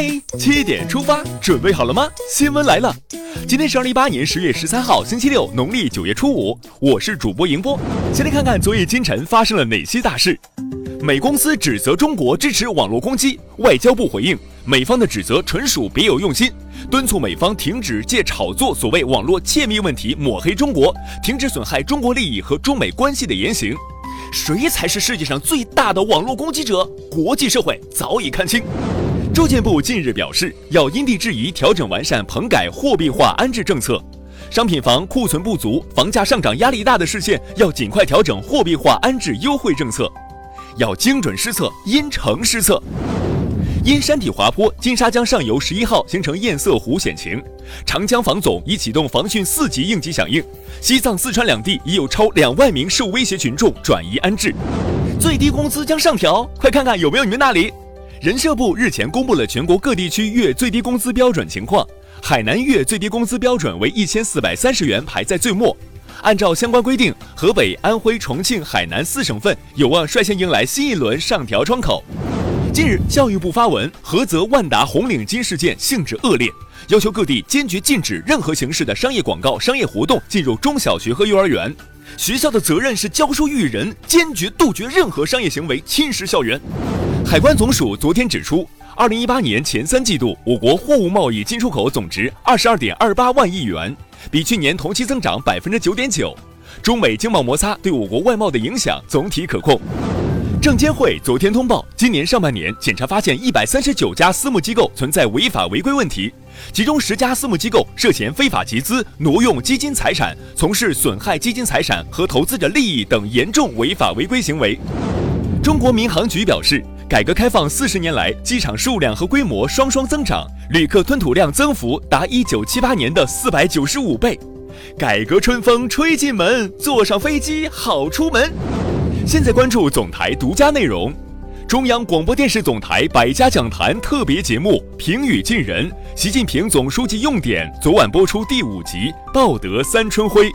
嗨，七点出发，准备好了吗？新闻来了，今天是二零一八年十月十三号，星期六，农历九月初五。我是主播迎波，先来看看昨夜今晨发生了哪些大事。美公司指责中国支持网络攻击，外交部回应，美方的指责纯属别有用心，敦促美方停止借炒作所谓网络窃密问题抹黑中国，停止损害中国利益和中美关系的言行。谁才是世界上最大的网络攻击者？国际社会早已看清。住建部近日表示，要因地制宜调整完善棚改货币化安置政策。商品房库存不足、房价上涨压力大的市县，要尽快调整货币化安置优惠政策。要精准施策，因城施策。因山体滑坡，金沙江上游十一号形成堰塞湖险情，长江防总已启动防汛四级应急响应。西藏、四川两地已有超两万名受威胁群众转移安置。最低工资将上调，快看看有没有你们那里。人社部日前公布了全国各地区月最低工资标准情况，海南月最低工资标准为一千四百三十元，排在最末。按照相关规定，河北、安徽、重庆、海南四省份有望率先迎来新一轮上调窗口。近日，教育部发文，菏泽万达红领巾事件性质恶劣，要求各地坚决禁止任何形式的商业广告、商业活动进入中小学和幼儿园。学校的责任是教书育人，坚决杜绝任何商业行为侵蚀校园。海关总署昨天指出，二零一八年前三季度，我国货物贸易进出口总值二十二点二八万亿元，比去年同期增长百分之九点九。中美经贸摩擦对我国外贸的影响总体可控。证监会昨天通报，今年上半年检查发现一百三十九家私募机构存在违法违规问题，其中十家私募机构涉嫌非法集资、挪用基金财产、从事损害基金财产和投资者利益等严重违法违规行为。中国民航局表示，改革开放四十年来，机场数量和规模双双增长，旅客吞吐量增幅达一九七八年的四百九十五倍。改革春风吹进门，坐上飞机好出门。现在关注总台独家内容，中央广播电视总台百家讲坛特别节目《平语近人》，习近平总书记用典昨晚播出第五集，报得三春晖。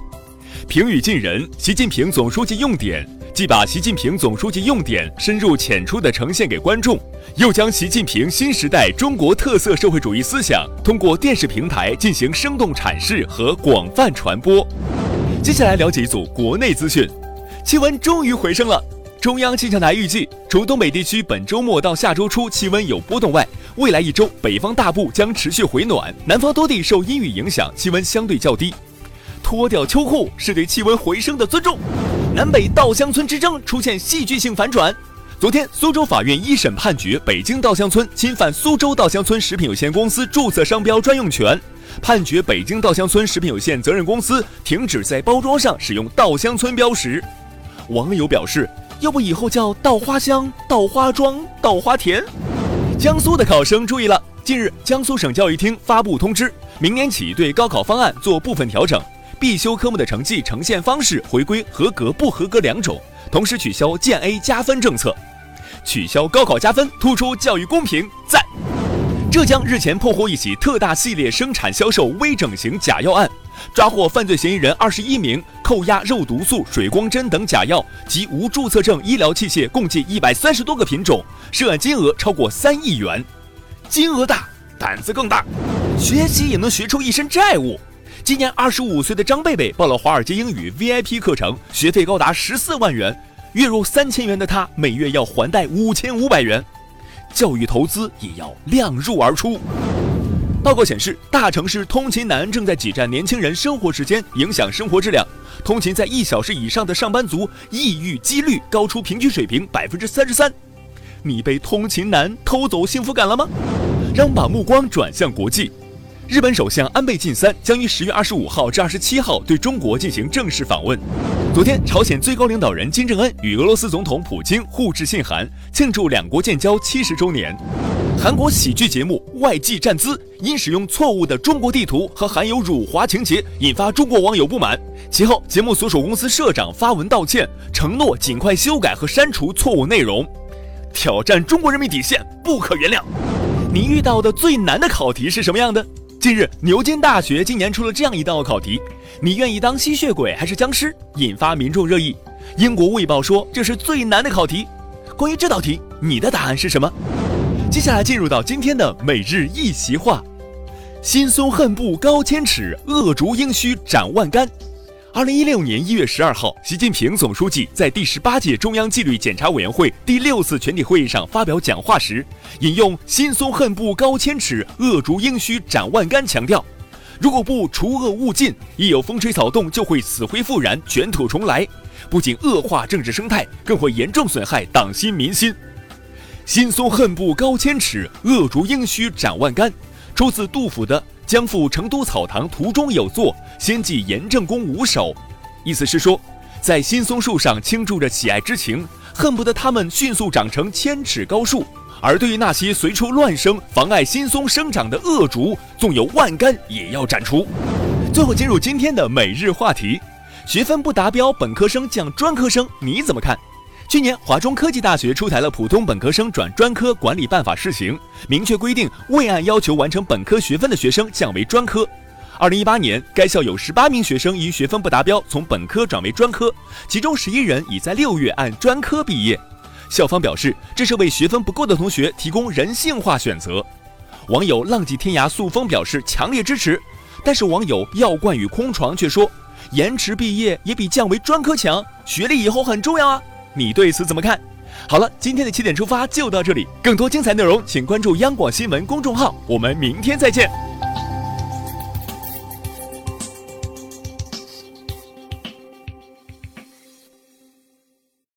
平语近人，习近平总书记用典，既把习近平总书记用典深入浅出地呈现给观众，又将习近平新时代中国特色社会主义思想通过电视平台进行生动阐释和广泛传播。接下来了解一组国内资讯。气温终于回升了。中央气象台预计，除东北地区本周末到下周初气温有波动外，未来一周北方大部将持续回暖，南方多地受阴雨影响，气温相对较低。脱掉秋裤是对气温回升的尊重。南北稻香村之争出现戏剧性反转。昨天，苏州法院一审判决北京稻香村侵犯苏州稻香村食品有限公司注册商标专用权，判决北京稻香村食品有限责任公司停止在包装上使用稻香村标识。网友表示：“要不以后叫稻花香、稻花庄、稻花田。”江苏的考生注意了，近日江苏省教育厅发布通知，明年起对高考方案做部分调整，必修科目的成绩呈现方式回归合格、不合格两种，同时取消建 A 加分政策，取消高考加分，突出教育公平，赞。浙江日前破获一起特大系列生产销售微整形假药案。抓获犯罪嫌疑人二十一名，扣押肉毒素、水光针等假药及无注册证医疗器械共计一百三十多个品种，涉案金额超过三亿元。金额大，胆子更大，学习也能学出一身债务。今年二十五岁的张贝贝报了华尔街英语 VIP 课程，学费高达十四万元，月入三千元的他每月要还贷五千五百元，教育投资也要量入而出。报告显示，大城市通勤难正在挤占年轻人生活时间，影响生活质量。通勤在一小时以上的上班族，抑郁几率高出平均水平百分之三十三。你被通勤难偷走幸福感了吗？让我们把目光转向国际。日本首相安倍晋三将于十月二十五号至二十七号对中国进行正式访问。昨天，朝鲜最高领导人金正恩与俄罗斯总统普京互致信函，庆祝两国建交七十周年。韩国喜剧节目《外记站姿》因使用错误的中国地图和含有辱华情节，引发中国网友不满。其后，节目所属公司社长发文道歉，承诺尽快修改和删除错误内容。挑战中国人民底线，不可原谅。你遇到的最难的考题是什么样的？近日，牛津大学今年出了这样一道考题：你愿意当吸血鬼还是僵尸？引发民众热议。英国卫报说这是最难的考题。关于这道题，你的答案是什么？接下来进入到今天的每日一席话：心松恨步高千尺，恶竹应须斩万竿。二零一六年一月十二号，习近平总书记在第十八届中央纪律检查委员会第六次全体会议上发表讲话时，引用“心松恨不高千尺，恶竹应须斩万竿”，强调，如果不除恶务尽，一有风吹草动就会死灰复燃、卷土重来，不仅恶化政治生态，更会严重损害党心民心。心松恨不高千尺，恶竹应须斩万竿，出自杜甫的。将赴成都草堂途中有作，先记严正公五首。意思是说，在新松树上倾注着喜爱之情，恨不得它们迅速长成千尺高树；而对于那些随处乱生、妨碍新松生长的恶竹，纵有万竿也要斩除。最后进入今天的每日话题：学分不达标本科生降专科生，你怎么看？去年，华中科技大学出台了普通本科生转专科管理办法试行，明确规定未按要求完成本科学分的学生降为专科。二零一八年，该校有十八名学生因学分不达标从本科转为专科，其中十一人已在六月按专科毕业。校方表示，这是为学分不够的同学提供人性化选择。网友浪迹天涯素风表示强烈支持，但是网友药罐与空床却说，延迟毕业也比降为专科强，学历以后很重要啊。你对此怎么看？好了，今天的起点出发就到这里，更多精彩内容请关注央广新闻公众号，我们明天再见。